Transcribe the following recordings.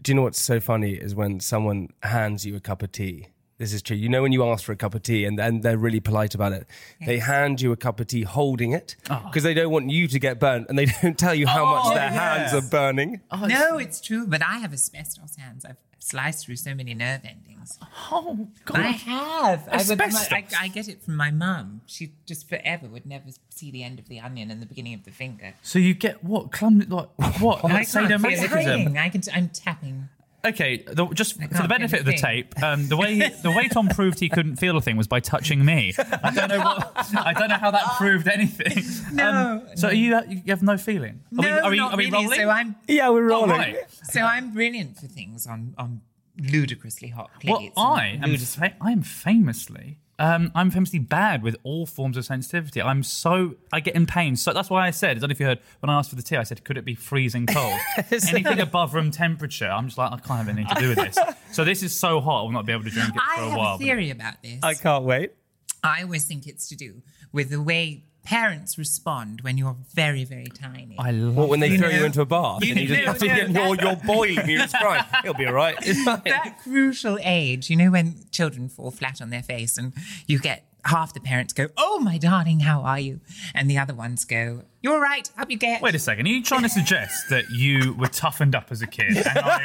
Do you know what's so funny is when someone hands you a cup of tea. This is true. You know when you ask for a cup of tea and, and they're really polite about it. They hand you a cup of tea holding it ah. because they don't want you to get burnt and they don't tell you how much oh, their hands are burning. Oh, no, it's true, but I have asbestos hands. I've sliced through so many nerve endings. Oh, God. I have. I, would, Asbestos? I, I get it from my mum. She just forever would never see the end of the onion and the beginning of the finger. So you get what? Clum, like, what? I Like can't feel sadomasochism? I can. I'm tapping. Okay, the, just for the benefit of the tape, um, the way the way Tom proved he couldn't feel a thing was by touching me. I don't know what. I don't know how that proved anything. No, Um, so you you have no feeling. Are we, no, are we, not are we really. rolling? So I'm. Yeah, we're Oh, rolling. right. So I'm brilliant for things on on ludicrously hot Well. I am. ludicrous- Fa- I am famously. Um, I'm famously bad with all forms of sensitivity. I'm so I get in pain. So that's why I said. I don't know if you heard when I asked for the tea. I said, "Could it be freezing cold? Anything above room temperature." I'm just like, I can't have anything to do with this. So this is so hot. I will not be able to drink it I for a have while. a theory about this. I can't wait. I always think it's to do with the way parents respond when you're very, very tiny. I love. What, when they You throw you into a bath You and you just know, have to no, get, that- you're, you're boiling, you're just crying. It'll be all right. It's fine. that crucial age, you know, when children fall flat on their face and you get half the parents go, Oh, my darling, how are you? And the other ones go, You're all right, up you get. Wait a second. Are you trying to suggest that you were toughened up as a kid and I,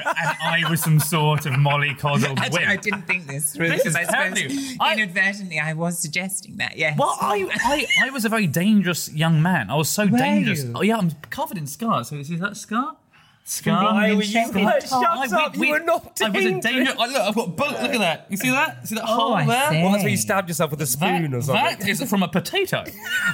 and I was some sort of mollycoddled I, wimp? I didn't think this through This because I suppose. I- inadvertently I was suggesting that, yes. Well, I, I, I was a very dangerous young man. I was so Were dangerous. you? Oh yeah, I'm covered in scars. So is that a scar? Scar. Why were you- Scar. Shut I- up, you were not I was a dangerous. danger. I, look, I've got bullet. Look at that. You see that? See that hole I there? see. Well, that's where you stabbed yourself with a spoon That, or something. that is from a potato.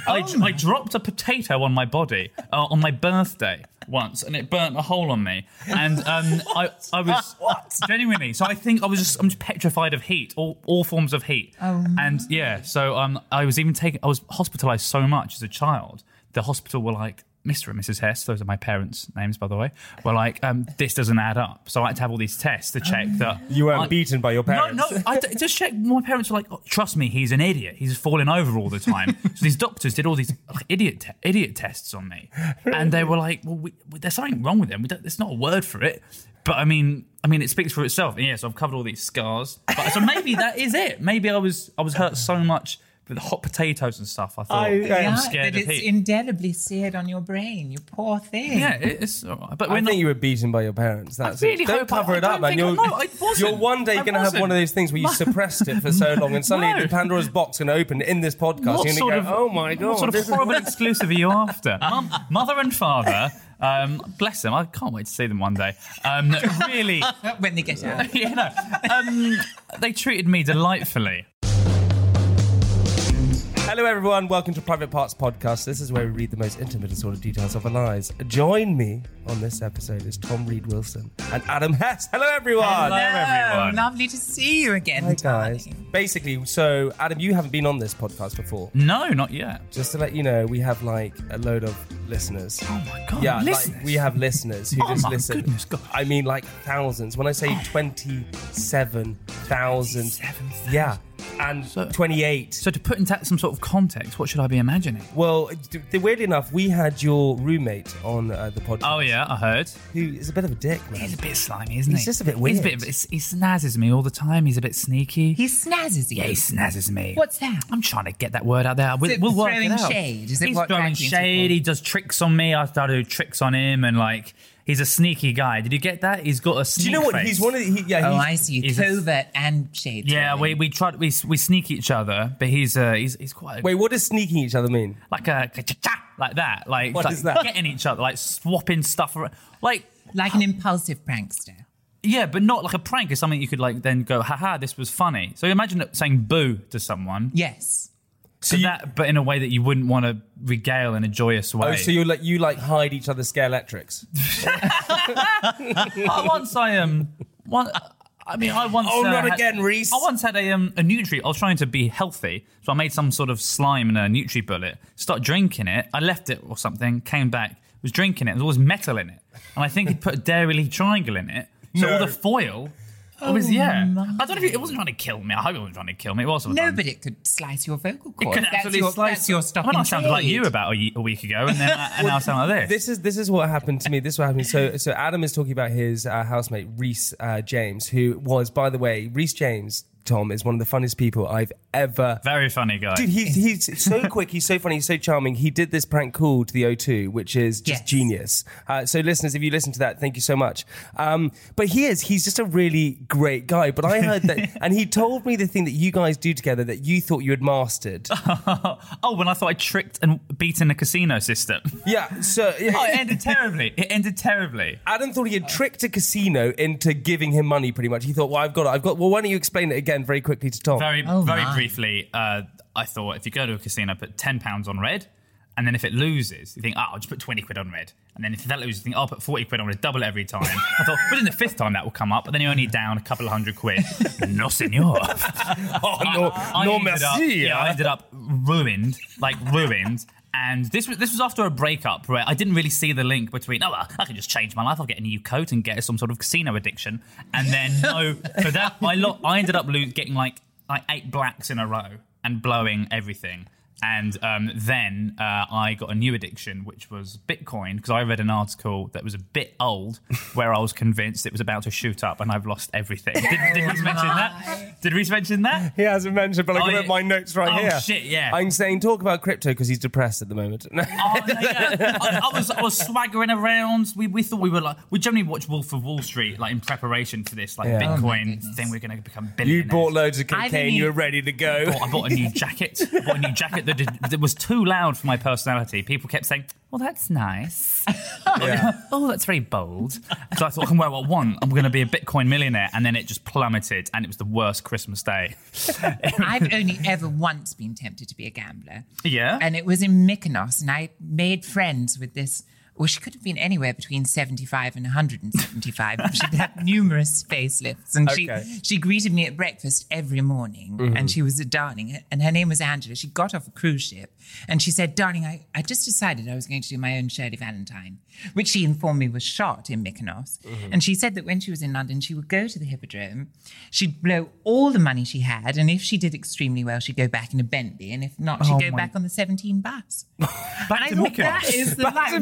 I, Oh I dropped a potato on my body uh, on my birthday once, and it burnt a hole on me. And um, I, I was genuinely. So I think I was just, I'm just petrified of heat, all, all forms of heat. Oh, and yeah, so um, I was even taken. I was hospitalised so much as a child. The hospital were like. Mr. and Mrs. Hess, those are my parents' names, by the way, were like, um, this doesn't add up. So I had to have all these tests to check that. You weren't I- beaten by your parents. no, no. I d- just checked. My parents were like, oh, "Trust me, he's an idiot. He's falling over all the time." so these doctors did all these like, idiot te- idiot tests on me, and they were like, "Well, we, we- there's something wrong with him. We don't, there's not a word for it." But I mean, I mean, it speaks for itself. And yes, I've covered all these scars. But, so maybe that is it. Maybe I was I was hurt so much the hot potatoes and stuff. I thought I- I, I- am yeah, scared but of it's heat. indelibly seared on your brain, you poor thing. yeah, it- it's all right. But I we're think not. you were beaten by your parents. That's really it. Don't hope I- cover I it up, don't man. think- You're, no, I wasn't. you're one day I going to have wasn't. one of those things where you suppressed it for so long, and suddenly No. the Pandora's box is going to open in this podcast. What you're sort going to of, go, "Oh my god!" What sort this of is horrible exclusive are you after? Mum, mother and father, um, bless them. I can't wait to see them one day. Um, really, when they get out. you know, um, they treated me delightfully. Hello, everyone. Welcome to Private Parts Podcast. This is where we read the most intimate and sort of details of our lives. Join me on this episode is Tom Read Wilson and Adam Hess. Hello, everyone. Hello, everyone. Lovely to see you again, Hi, guys. darling. Basically, so Adam, you haven't been on this podcast before. No, not yet. Just to let you know, we have like a load of listeners. Oh my god! Yeah, listeners. like we have listeners who Oh just my listen. goodness God. I mean, like thousands. When I say oh. twenty-seven thousand, 27,000. yeah, and twenty-eight. So to put into some sort of context, what should I be imagining? well, d- d- weirdly enough, we had your roommate on uh, the podcast. Oh yeah, I heard. who is a bit of a dick, man. He's a bit slimy, isn't He's he? He's just a bit He's a weird. bit. He snazzes me all the time. He's a bit sneaky. He snazzes you. yeah, he snazzes me. What's that? I'm trying to get that word out there. We'll, it we'll work it out. shade? Is it he's what throwing drag queens are shade. He does tricks on me. I start to do tricks on him, and like he's a sneaky guy. Did you get that? He's got a. Sneaky. Do you know what? Face. He's one of the. He, yeah, Oh, he's, I see. he's a- and shade. Yeah, we we try we we sneak each other, but he's uh he's he's quite a, Wait, what does sneaking each other mean? like a like that, like What like is that? getting each other, like swapping stuff around, like like an impulsive prankster. yeah, but not like a prank. It's something you could like then go, haha, this was funny. So imagine saying boo to someone, Yes. So that, but in a way that you wouldn't want to regale in a joyous way. Oh, so you like you like hide each other's scare electrics? I once I um one. I mean, I once. Oh, uh, not had- again, Rhys. I once had a um, a Nutri. I was trying to be healthy, so I made some sort of slime in a Nutri bullet. Started drinking it. I left it or something. Came back. Was drinking it. There was always metal in it, and I think he'd put a Dairy triangle in it. So all the foil. Was yeah. I don't know if it, it wasn't trying to kill me. I hope it wasn't trying to kill me. It wasn't. No, but it could slice your vocal It cord. could that's absolutely your, slice your stop I mean, I and sounded like you about a, a week ago, and then I, and now I sound like this. This is this is what happened to me. This is what happened. So so Adam is talking about his uh, housemate Rhys uh, James, who was, by the way, Rhys James. Tom is one of the funniest people I've ever Very funny guy. Dude, he's, he's so quick. He's so funny. He's so charming. He did this prank call to the O2, which is just Yes. genius. Uh, so, listeners, if you listen to that, thank you so much. Um, but he is, he's just a really great guy. But I heard that, and he told me the thing that you guys do together that you thought you had mastered. oh, when I thought I tricked and beaten the casino system. yeah. So, Oh, it ended terribly. It ended terribly. Adam thought he had tricked a casino into giving him money. Pretty much, he thought, "Well, I've got it. I've got." Well, why don't you explain it again very quickly to Tom? Very, Oh, very my. briefly, uh, I thought if you go to a casino, put ten pounds on red, and then if it loses, you think, oh, I'll just put twenty quid on red, and then if that loses, you think, oh, I'll put forty quid on red, double it every time. I thought, but in the fifth time that will come up, but then you're only down a couple of hundred quid. no, senor. oh no, I no, ended up, merci. yeah, I ended up ruined, like ruined. And this was this was after a breakup where I didn't really see the link between oh well, I can just change my life. I'll get a new coat and get some sort of casino addiction. And then no, for that I lo- I ended up getting like like eight blacks in a row and blowing everything. And um, then uh, I got a new addiction, which was Bitcoin, because I read an article that was a bit old, where I was convinced it was about to shoot up, and I've lost everything. Did, did Rhys mention that? Did Rhys mention that? He hasn't mentioned, but I Oh, can my notes right Oh, here. shit, yeah. I'm saying talk about crypto because he's depressed at the moment. Oh, yeah. I, I was I was swaggering around. We, we thought we were like we generally watch Wolf of Wall Street like in preparation for this like Yeah. Oh, Bitcoin goodness. thing. We're going to become billionaires. you bought loads of cocaine. You were ready to go. bought- I bought a new jacket. I bought a new jacket that, did, that was too loud for my personality. People kept saying, "Well, that's nice." oh, that's very bold. So I thought I can wear what I want. I'm going to be a Bitcoin millionaire, and then it just plummeted, and it was the worst Christmas day. I've only ever once been tempted to be a gambler. Yeah? And it was in Mykonos, and I made friends with this. Well, she could have been anywhere between 75 and 175. She'd had numerous facelifts. And Okay. she, she greeted me at breakfast every morning. Mm-hmm. And she was a darling. And her name was Angela. She got off a cruise ship. And she said, Darling, I, I just decided I was going to do my own Shirley Valentine, which she informed me was shot in Mykonos. Mm-hmm. And she said that when she was in London, she would go to the Hippodrome. She'd blow all the money she had. And if she did extremely well, she'd go back in a Bentley. And if not, she'd Oh go my- back on the 17 bus. Back And I thought Mykonos. that is the Back life.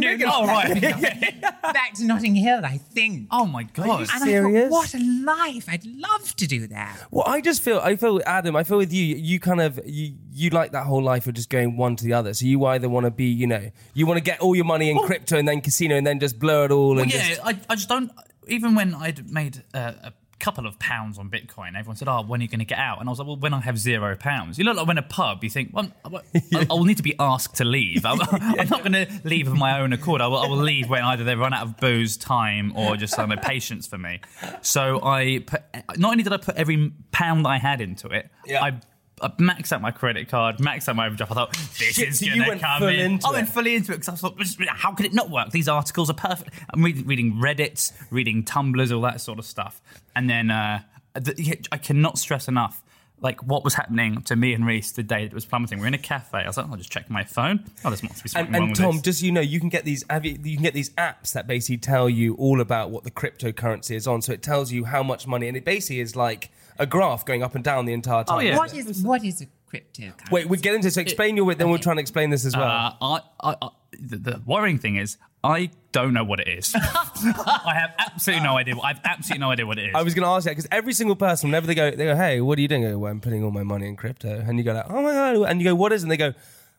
To No, Mykonos. not Oh, right. back to Notting Hill, I think. Oh my god! and serious? I thought, what a life! I'd love to do that. Well, I just feel, I feel, Adam, I feel with you, you kind of, you, you like that whole life of just going one to the other. So you either want to be, you know, you want to get all your money in crypto and then casino and then just blur it all Well, and yeah, just. I, I just don't. Even when I'd made uh, a couple of pounds on Bitcoin, everyone said, "Oh, when are you going to get out?" And I was like, "Well, when I have zero pounds." You look like when a pub, you think, "Well, I- I'll need to be asked to leave. I'm, I'm not going to leave of my own accord. I will, I will leave when either they run out of booze, time, or just no patience for me." So I put. Not only did I put every pound I had into it, Yeah. I. I maxed out my credit card, maxed out my overdraft. I thought this Shit, is so gonna come in. I went fully into it because I thought, how could it not work? These articles are perfect. I'm reading, reading Reddit, reading Tumblrs, all that sort of stuff. And then uh, the, I cannot stress enough like what was happening to me and Rhys the day it was plummeting. We're in a cafe. I was like, I'll just check my phone. Oh, there must be something And, wrong and with Tom, this. just so you know, you can get these you can get these apps that basically tell you all about what the cryptocurrency is on. So it tells you how much money, and it basically is like a graph going up and down the entire time. Oh, yeah. What is what is a cryptocurrency? Wait, we get into so explain your bit, then we'll try and explain this as well. Uh, I, I, I, the, the worrying thing is, I don't know what it is. I have absolutely no idea. I have absolutely no idea what it is. I was going to ask that because every single person, whenever they go, they go, "Hey, what are you doing?" I go, well, I'm putting all my money in crypto, and you go, like, "Oh my god!" And you go, "What is?" it? And they go,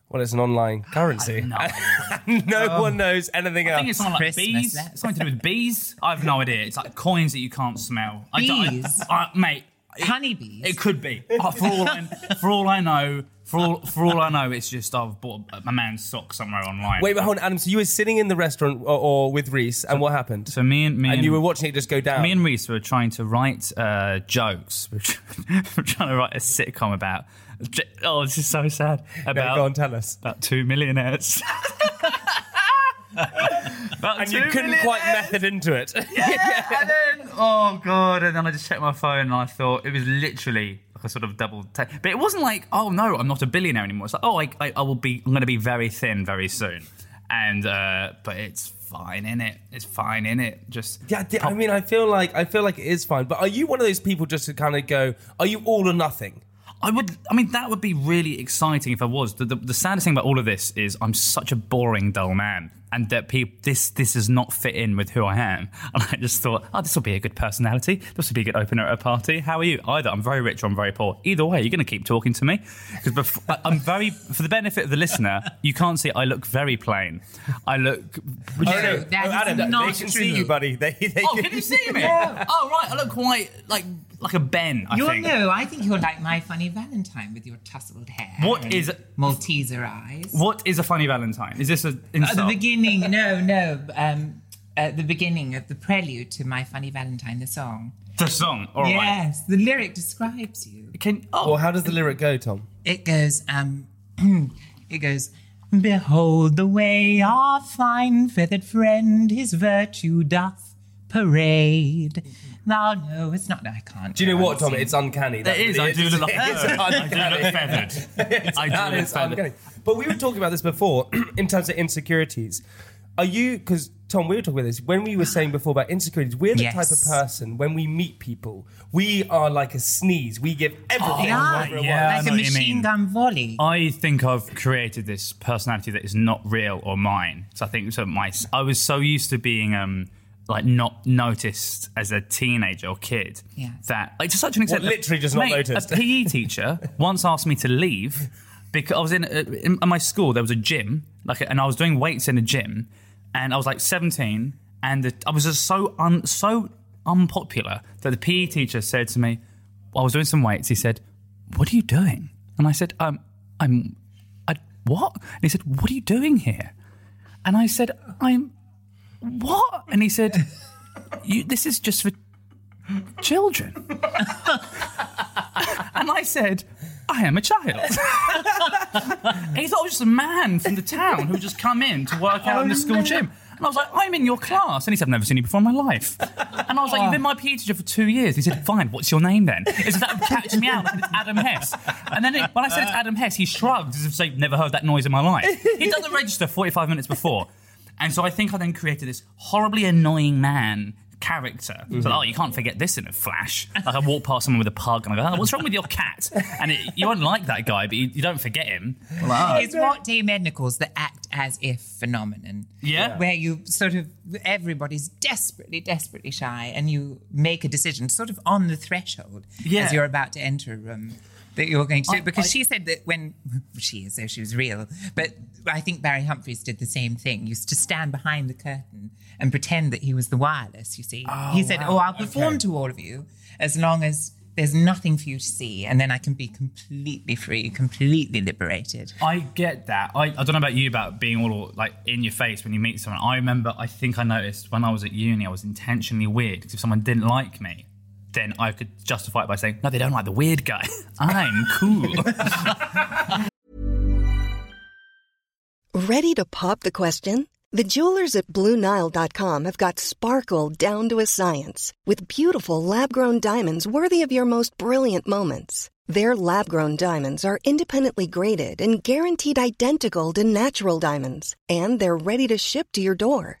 "Well, it's an online currency." no no one knows anything I else. think it's something like bees. Something to do with bees. I have no idea. It's like coins that you can't smell. I don't- I- Bees? I- mate. It- Honeybees? It could be. Uh, for all I, for all I know, for all for all I know, it's just I've bought a man's sock somewhere online. Wait, but hold on, Adam. So you were sitting in the restaurant or, or with Rhys, and what happened? So me and me and you were watching it just go down. Me and Reese were trying to write uh, jokes. We're trying, we're trying to write a sitcom about. Oh, this is so sad. No, go on, tell us. about two millionaires. about And you couldn't quite method into it. Yeah, and then oh god, and then I just checked my phone and I thought it was literally like a sort of double take. But it wasn't like, oh no, I'm not a billionaire anymore. It's like, oh, I, I, I will be, I'm going to be very thin very soon. And uh, but it's fine in it. It's fine in it. Just Yeah, di- I mean, I feel like I feel like it is fine. But are you one of those people just to kind of go? Are you all or nothing? I would. I mean, that would be really exciting if I was. The, the, the saddest thing about all of this is I'm such a boring, dull man, and that people this this does not fit in with who I am. And I just thought, oh, this will be a good personality. This will be a good opener at a party. How are you? Either I'm very rich or I'm very poor. Either way, you're going to keep talking to me because I'm very. For the benefit of the listener, you can't see. I look very plain. I look. Would you Oh, say- no, that is Adam, not they can true. see you, buddy. They, they Oh, can you see me? Oh, right. I look quite like like a Ben. I You're think. no, I think you're like my funny Valentine with your tousled hair. What is and Malteser eyes? What is a funny Valentine? Is this a At the beginning, no, no. Um, at the beginning of the prelude to My Funny Valentine, the song. The song. All right. yes, the lyric describes you. Can oh Well, how does the lyric go, Tom? It goes, um, it goes, Behold the way our fine feathered friend his virtue doth parade. Thou it's not, I can't. Do you know what, Tom? It's uncanny. That It is. really I do look like It's I do uncanny. look feathered. I That do look is feathered. uncanny. But we were talking about this before in terms of insecurities. Are you, because Tom, we were talking about this when we were saying before about insecurities. We're the Yes. type of person when we meet people, we are like a sneeze. We give everything. Yeah, whatever it yeah. was. like I a know what you machine mean. gun volley. I think I've created this personality that is not real or mine. So I think so. My I was so used to being um like not noticed as a teenager or kid Yeah. that like to such an extent. What, literally just not Mate, noticed? A PE teacher once asked me to leave because I was in, uh, in at my school. There was a gym like, and I was doing weights in a gym, and I was like seventeen, and the, I was just so un, so unpopular that the PE teacher said to me, I was doing some weights. He said, "What are you doing?" And I said, "Um, I'm, I what?" And he said, "What are you doing here?" And I said, "I'm what?" And he said, you, "This is just for children." and I said, "I am a child." and he thought I was just a man from the town who had just come in to work out in the oh, school gym. And I was like, I'm in your class. And he said, I've never seen you before in my life. And I was like, You've been my PE teacher for two years. He said, Fine, what's your name then? Is that catching me out? It's Adam Hess. And then it, when I said it's Adam Hess, he shrugged as if say, Never heard that noise in my life. He doesn't register 45 minutes before. And so I think I then created this horribly annoying man character. So, mm-hmm. oh, you can't forget this in a flash. Like I walk past someone with a pug and I go, oh, what's wrong with your cat? And it, you won't like that guy, but you, you don't forget him. I'm like, oh. It's what Dame Edna calls the act as if phenomenon. Yeah. Where you sort of, everybody's desperately, desperately shy, and you make a decision sort of on the threshold Yeah. as you're about to enter a room that you're going to do. Because I- she said that when, she is, so she was real, but I think Barry Humphries did the same thing, used to stand behind the curtain and pretend that he was the wireless, you see. Oh, he said, oh, wow. Oh, I'll perform to all of you as long as. There's nothing for you to see, and then I can be completely free, completely liberated. I get that. I, I don't know about you about being all like in your face when you meet someone. I remember, I think I noticed when I was at uni, I was intentionally weird because if someone didn't like me, then I could justify it by saying, no, they don't like the weird guy. I'm cool. Ready to pop the question? The jewelers at BlueNile.com have got sparkle down to a science with beautiful lab grown diamonds worthy of your most brilliant moments. Their lab grown diamonds are independently graded and guaranteed identical to natural diamonds, and they're ready to ship to your door.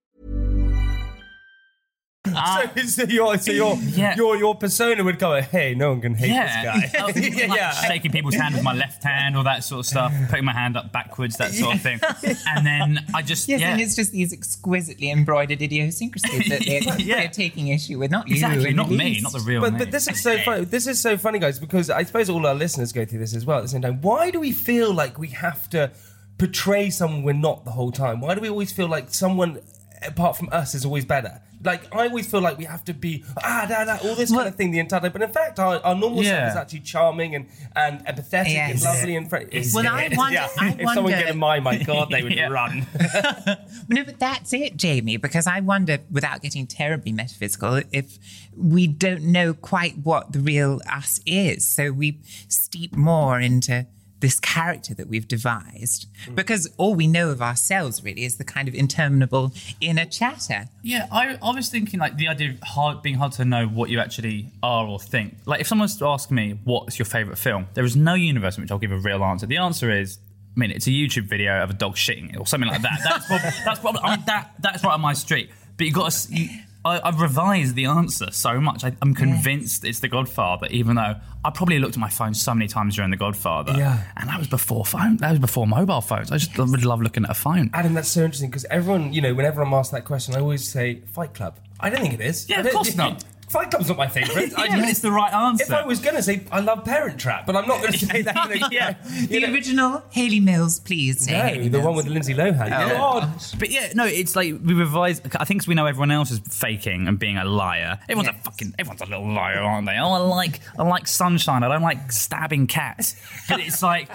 Ah. so, so your so your, Yeah. your your persona would go, hey, no one can hate Yeah, this guy. I was like shaking people's hand with my left hand, all that sort of stuff, putting my hand up backwards, that sort of thing. And then I just Yes, yeah, and it's just these exquisitely embroidered idiosyncrasies that they're, Yeah. they're taking issue with, not exactly you. not me, not the real But, me. but this is so funny. This is so funny, guys, because I suppose all our listeners go through this as well at the same time. Why do we feel like we have to portray someone we're not the whole time? Why do we always feel like someone apart from us is always better? Like I always feel like we have to be ah da da all this kind of thing the entire time. But in fact, our, our normal Yeah. self is actually charming and and empathetic and lovely and friendly. Well, I wonder- I if someone get in my my god, they would Yeah. run. No, but that's it, Jamie, because I wonder, without getting terribly metaphysical, if we don't know quite what the real us is. So we steep more into this character that we've devised mm. because all we know of ourselves really is the kind of interminable inner chatter. Yeah, I, I was thinking like the idea of hard, being hard to know what you actually are or think. Like if someone was to ask me what's your favourite film, there is no universe in which I'll give a real answer. The answer is, I mean, it's a YouTube video of a dog shitting or something like that. That's probably, that's probably I mean, that that's right on my street. But you got to. You, I, I've revised the answer so much. I, I'm convinced it's The Godfather, even though I probably looked at my phone so many times during The Godfather. Yeah. and that was before phone. That was before mobile phones. I just would love looking at a phone. Adam, that's so interesting because everyone, you know, whenever I'm asked that question, I always say Fight Club. I don't think it is. Yeah, I of course not. Fight Club's not my favourite. I Yeah, it's the right answer. If I was going to say I love Parent Trap, but I'm not going to say that. Yeah. you The know. original Hayley Mills, please No, Hayley the one with Lindsay Lohan. Oh, God. But yeah, no, it's like we revise. I think we know everyone else is faking and being a liar. Everyone's a Yes. fucking, everyone's a little liar, aren't they? Oh, I like, I like sunshine. I don't like stabbing cats. But it's like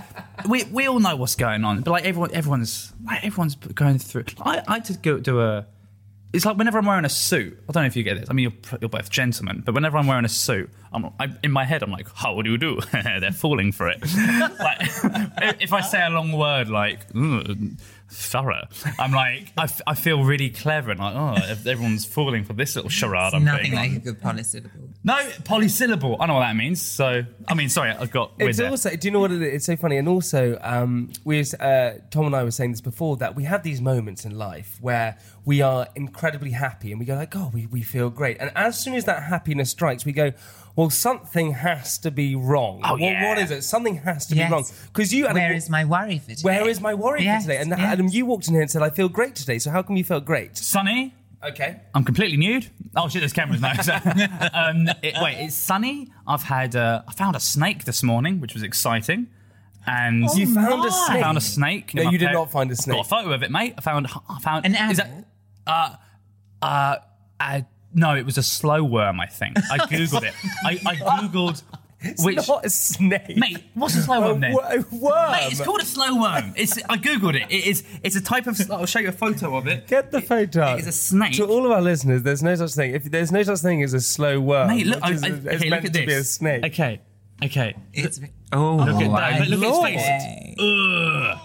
we we all know what's going on. But like everyone, everyone's like everyone's going through. I I had to go do a. It's like whenever I'm wearing a suit. I don't know if you get this. I mean, you're, you're both gentlemen, but whenever I'm wearing a suit, I'm I, in my head. I'm like, how do you do? They're falling for it. like if I say a long word like. "Mm, thorough. I'm like, I, f- I feel really clever and like, oh, everyone's falling for this little charade. I'm Nothing like on. a good polysyllable. No, polysyllable. I know what that means. So, I mean, sorry, I've got with It's it. also, do you know what it is? It's so funny. And also, um, we, was, uh, Tom and I were saying this before that we have these moments in life where we are incredibly happy and we go like, oh, we, we feel great. And as soon as that happiness strikes, we go, well, something has to be wrong. Oh, well, yeah. what is it? Something has to Yes. be wrong. Because you, Adam, Where is my worry for today? where is my worry Yes, for today? And yes. Adam, you walked in here and said, I feel great today. So how come you felt great? Sunny. Okay. I'm completely nude. Oh shit, there's cameras now. So, um, it- wait, it's sunny. I've had uh, I found a snake this morning, which was exciting. And You found a I snake? found a snake. No, you did pair- not find a I've snake. Got a photo of it, mate. I found. I found. An is animal? that? Uh, uh, uh, no, it was a slow worm. I think I googled it. I, I googled It's which. not a snake. Mate, what's a slow worm then? a worm. Mate, it's called a slow worm. It's I googled it. It is. It's a type of. I'll show you a photo of it. Get the photo. It is a snake. To all of our listeners, there's no such thing. If there's no such thing as a slow worm, Mate, look, I, I, it's okay, meant look at to this. be a snake. Okay, Okay. It's oh, Look at my that. Look at his lord. face. Ugh.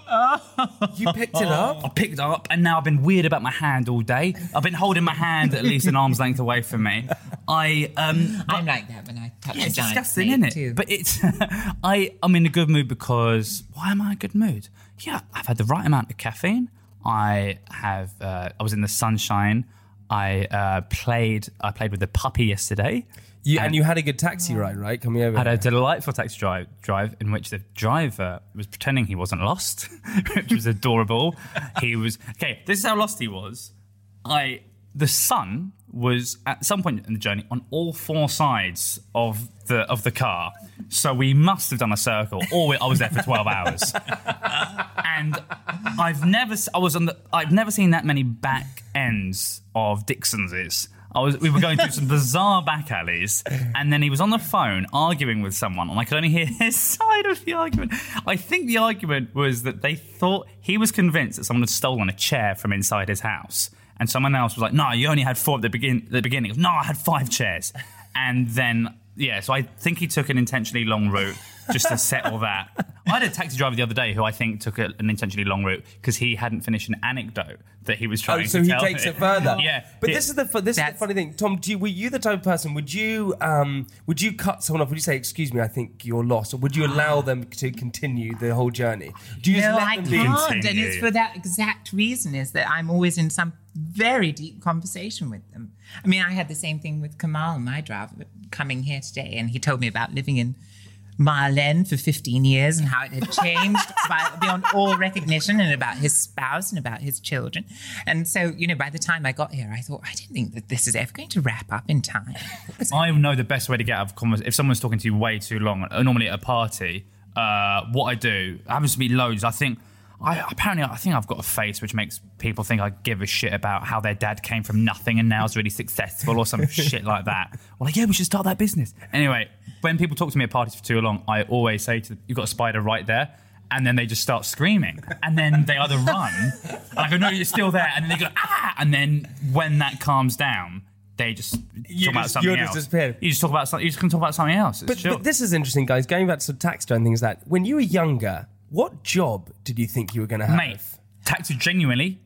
You picked it up. I picked it up and now I've been weird about my hand all day. I've been holding my hand at least an arm's length away from me. I um I'm like that when I touch Yeah, a giant disgusting, isn't it? too. But it's I I'm in a good mood because why am I in a good mood? Yeah, I've had the right amount of caffeine. I have uh, I was in the sunshine. I uh, played I played with the puppy yesterday. You, and you had a good taxi ride, right? Coming over. Had a delightful taxi drive, drive in which the driver was pretending he wasn't lost, which was adorable. he was okay. This is how lost he was. I the sun was at some point in the journey on all four sides of the of the car, so we must have done a circle, or we, I was there for twelve hours. and I've never I was on the I've never seen that many back ends of Dixonses. I was we were going through some bizarre back alleys, and then he was on the phone arguing with someone, and I could only hear his side of the argument. I think the argument was that they thought he was convinced that someone had stolen a chair from inside his house, and someone else was like, "No, you only had four at the begin the beginning." No, I had five chairs, and then yeah, so I think he took an intentionally long route just to settle that. I had a taxi driver the other day who I think took a, an intentionally long route because he hadn't finished an anecdote that he was trying Oh, so to tell. So he takes it further. Yeah, but Yeah. this is the this is the funny thing, Tom. Do you, were you the type of person? Would you um would you cut someone off? Would you say, "Excuse me, I think you're lost," or would you allow them to continue the whole journey? Do you just no, let I them can't, be? and it's for that exact reason is that I'm always in some very deep conversation with them. I mean, I had the same thing with Kamal, my driver, coming here today, and he told me about living in Mile End for 15 years and how it had changed by, beyond all recognition, and about his spouse and about his children. And so, you know, by the time I got here, I thought I didn't think that this is ever going to wrap up in time. I know the best way to get out of conversation. If someone's talking to you way too long, uh, normally at a party, uh, what I do happens to be loads. I think. I, apparently, I think I've got a face which makes people think I give a shit about how their dad came from nothing and now is really successful or some shit like that. Or like, yeah, we should start that business. Anyway, when people talk to me at parties for too long, I always say to them, "You've got a spider right there." And then they just start screaming, and then they either run, and I go, "No, you're still there," and then they go, "Ah!" And then when that calms down, they just You talk about just- something just else. disappeared. You just talk about something. You just can talk about something else. But, but this is interesting, guys. Going back to tax and things like that. When you were younger, what job did you think you were going to have? mate, taxi genuinely,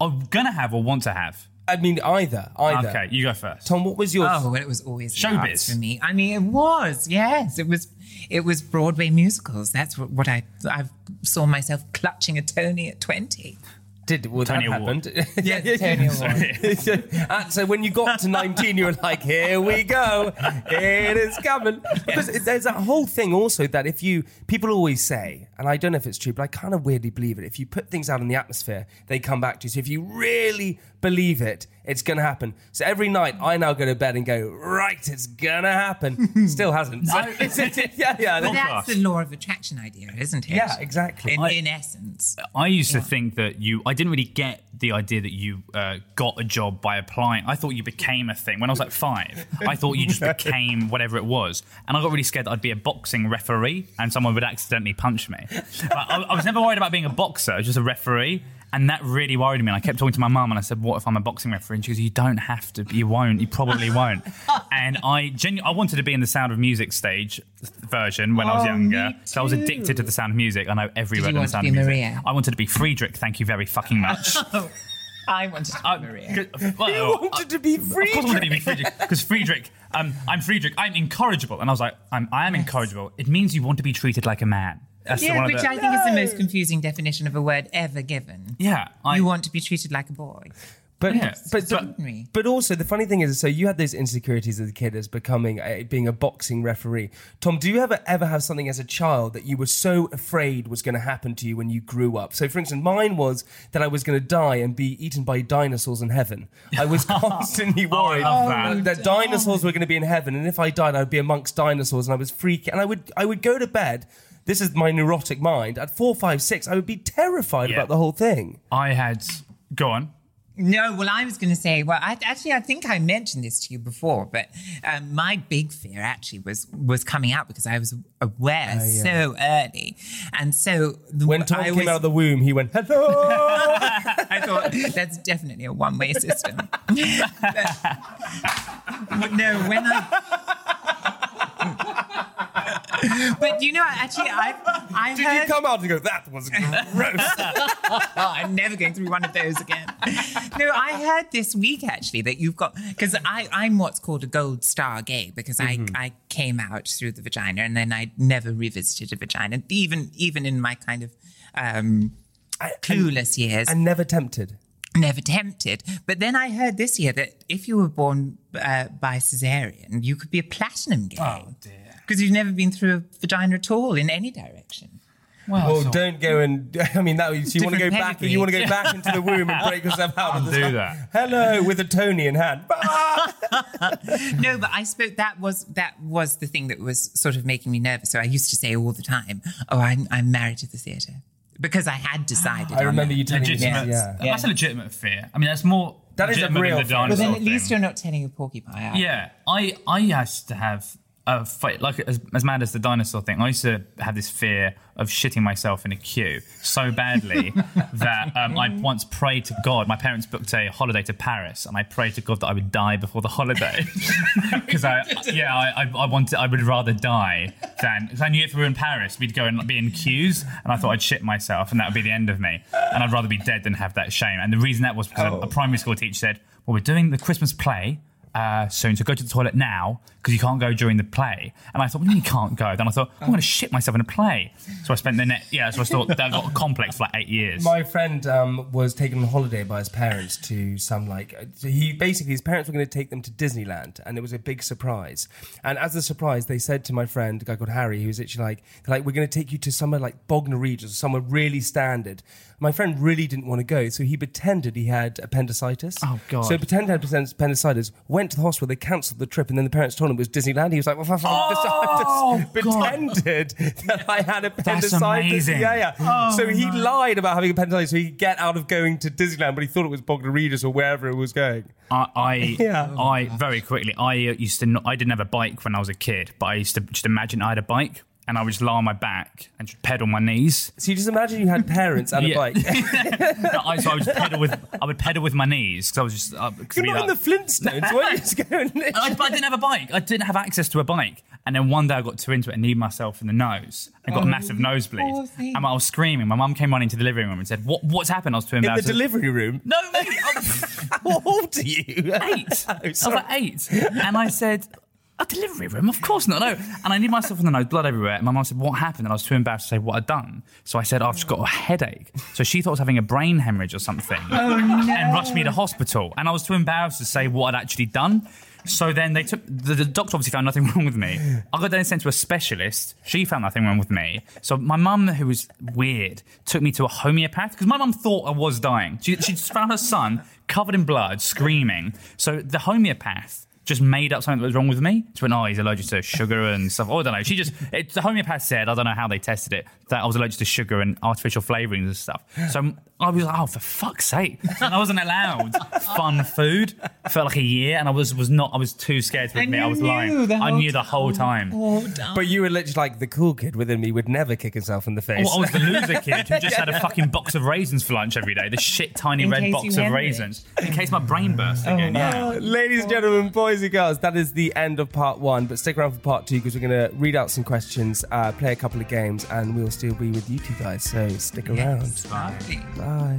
I'm gonna have or want to have. I mean, either, either. Okay, you go first. Tom, what was yours? Oh, well, it was always the Showbiz. arts for me. I mean, it was. Yes, it was. It was Broadway musicals. That's what, what I I saw myself clutching a Tony at twenty. Did well, Tony that Award. happened? Yeah, the Tony Award. Uh, so when you got to 19, you were like, here we go. It is coming. Because it- there's that whole thing also that if you, people always say, and I don't know if it's true, but I kind of weirdly believe it. If you put things out in the atmosphere, they come back to you. So if you really believe it, it's going to happen. So every night I now go to bed and go, right, it's going to happen. Still hasn't. So, yeah, yeah. But Podcast. that's the law of attraction idea, isn't it? Yeah, exactly. In, I- in essence. I used to think that you. I didn't really get the idea that you uh, got a job by applying. I thought you became a thing. When I was like five, I thought you just became whatever it was, and I got really scared that I'd be a boxing referee and someone would accidentally punch me. I, I was never worried about being a boxer. Just a referee. And that really worried me. And I kept talking to my mum and I said, What if I'm a boxing referee? And she goes, You don't have to. You won't. You probably won't. and I genu- I wanted to be in the Sound of Music stage version when I was Oh, younger. me So I was addicted to the Sound of Music. I know every Did word you in the want to Sound be of Music. Maria? I wanted to be Friedrich. Thank you very fucking much. I wanted to be Uh, Maria. good- well, You wanted to be Of course, I wanted to be Friedrich. Friedrich because Friedrich. Um, I'm Friedrich. I'm incorrigible, and I was like, I'm, I am incorrigible. It means you want to be treated like a man. That's Yeah, one which the- I think is the most confusing definition of a word ever given. yeah. I, you want to be treated like a boy. But, Yes. but, but, but also the funny thing is, so you had those insecurities as a kid as becoming a, being a boxing referee. Tom, do you ever ever have something as a child that you were so afraid was going to happen to you when you grew up? So, for instance, mine was that I was going to die and be eaten by dinosaurs in heaven. I was oh, constantly worried love that. that dinosaurs were going to be in heaven, and if I died, I'd be amongst dinosaurs, and I was freaking. And I would I would go to bed. This is my neurotic mind. At four, five, six, I would be terrified Yeah. about the whole thing. I had. Go on. No, well, I was going to say, well, I, actually, I think I mentioned this to you before, but um, my big fear actually was was coming out because I was aware so early, and so the, When Tom I came was- out of the womb, he went, "Hello." I thought that's definitely a one way system. But- no, when I but you know, actually, I've, I've Did heard. you come out and go, that was gross? oh, I'm never going through one of those again. No, I heard this week actually that you've got because I I'm what's called a gold star gay because Mm-hmm. I I came out through the vagina and then I never revisited a vagina even even in my kind of um clueless years. and never tempted. never tempted. But then I heard this year that if you were born uh, by cesarean, you could be a platinum gay. Oh, dear. Because you've never been through a vagina at all in any direction. Well, Well, so- don't go and. I mean, that so you want to go Different back. You want to go back into the womb and break yourself out. I'll at do start. that. Hello, with a Tony in hand. No, but I spoke. That was that was the thing that was sort of making me nervous. So I used to say all the time, "Oh, I'm I'm married to the theatre," because I had decided. I remember it. you telling me. legitimate. Yeah. That's a legitimate fear. I mean, that's more. That is a real than the fear. But then at least thing. you're not telling a porcupine. Yeah, I I used to have like as, as mad as the dinosaur thing. I used to have this fear of shitting myself in a queue so badly that um, I once prayed to God. My parents booked a holiday to Paris, and I prayed to God that I would die before the holiday because I yeah I, I I wanted I would rather die than because I knew if we were in Paris we'd go and be in queues, and I thought I'd shit myself and that would be the end of me, and I'd rather be dead than have that shame. And the reason that was because a, a primary school teacher said, "Well, we're doing the Christmas play." Uh, soon, so go to the toilet now because you can't go during the play. And I thought, what do you can't go? Then I thought, I'm going to shit myself in a play. So I spent the net, yeah, so I thought that got a complex for like eight years. My friend um, was taken on holiday by his parents to some like so he basically his parents were going to take them to Disneyland and it was a big surprise. And as a surprise, they said to my friend, a guy called Harry, who was actually like, like we're going to take you to somewhere like Bognor Regis, somewhere really standard. My friend really didn't want to go, so he pretended he had appendicitis. Oh, God. So he pretended he had appendicitis, went to the hospital, they cancelled the trip, and then the parents told him it was Disneyland. He was like, well, fuck, Oh, I just pretended that I had appendicitis. Yeah, yeah. so he lied about having appendicitis so he could get out of going to Disneyland, but he thought it was Bognor Regis or wherever it was going. I, I, Yeah. I very quickly, I uh, used to, not, I didn't have a bike when I was a kid, but I used to just imagine I had a bike and I would just lie on my back and just pedal my knees. So you just imagine you had parents and a Yeah. bike. No, I, so I would just pedal with, I would pedal with my knees because I was just. Uh, 'cause You're it'd be not in the Flintstones, were you? Just going, I, but I didn't have a bike. I didn't have access to a bike. And then one day I got too into it and kneed myself in the nose. I got a massive nosebleed. And I was screaming. My mum came running to the living room and said, what, What's happened? I was too in the embarrassed. delivery room. no, mate. I was How old are you? eight. Oh, I was sorry. like eight. And I said, a delivery room? Of course not. No. And I kneed myself in the nose, blood everywhere. And my mum said, What happened? And I was too embarrassed to say what I'd done. So I said, I've just got a headache. So she thought I was having a brain hemorrhage or something oh, and rushed me to hospital. And I was too embarrassed to say what I'd actually done. So then they took the, the doctor obviously found nothing wrong with me. I got then sent to a specialist. She found nothing wrong with me. So my mum, who was weird, took me to a homeopath because my mum thought I was dying. She she found her son covered in blood, screaming. So the homeopath just made up something that was wrong with me. She went, oh, he's allergic to sugar and stuff. Oh, I don't know. She just, it, the homeopath said, I don't know how they tested it, that I was allergic to sugar and artificial flavourings and stuff. So I was like, oh, for fuck's sake. And I wasn't allowed fun food for like a year and I was, was not, I was too scared to And admit I you was knew lying. the I whole knew the whole time. Oh, darn. But you were literally like the cool kid within me would never kick himself in the face. Oh, I was the loser kid who just had a fucking box of raisins for lunch every day. The shit tiny In red case box you of hemorrhage. raisins. In case my brain burst again. yeah. Ladies and gentlemen, boys and girls, that is the end of part one. But stick around for part two because we're going to read out some questions, uh, play a couple of games, and we'll still be with you two guys. So stick around. Yes, lovely. Bye.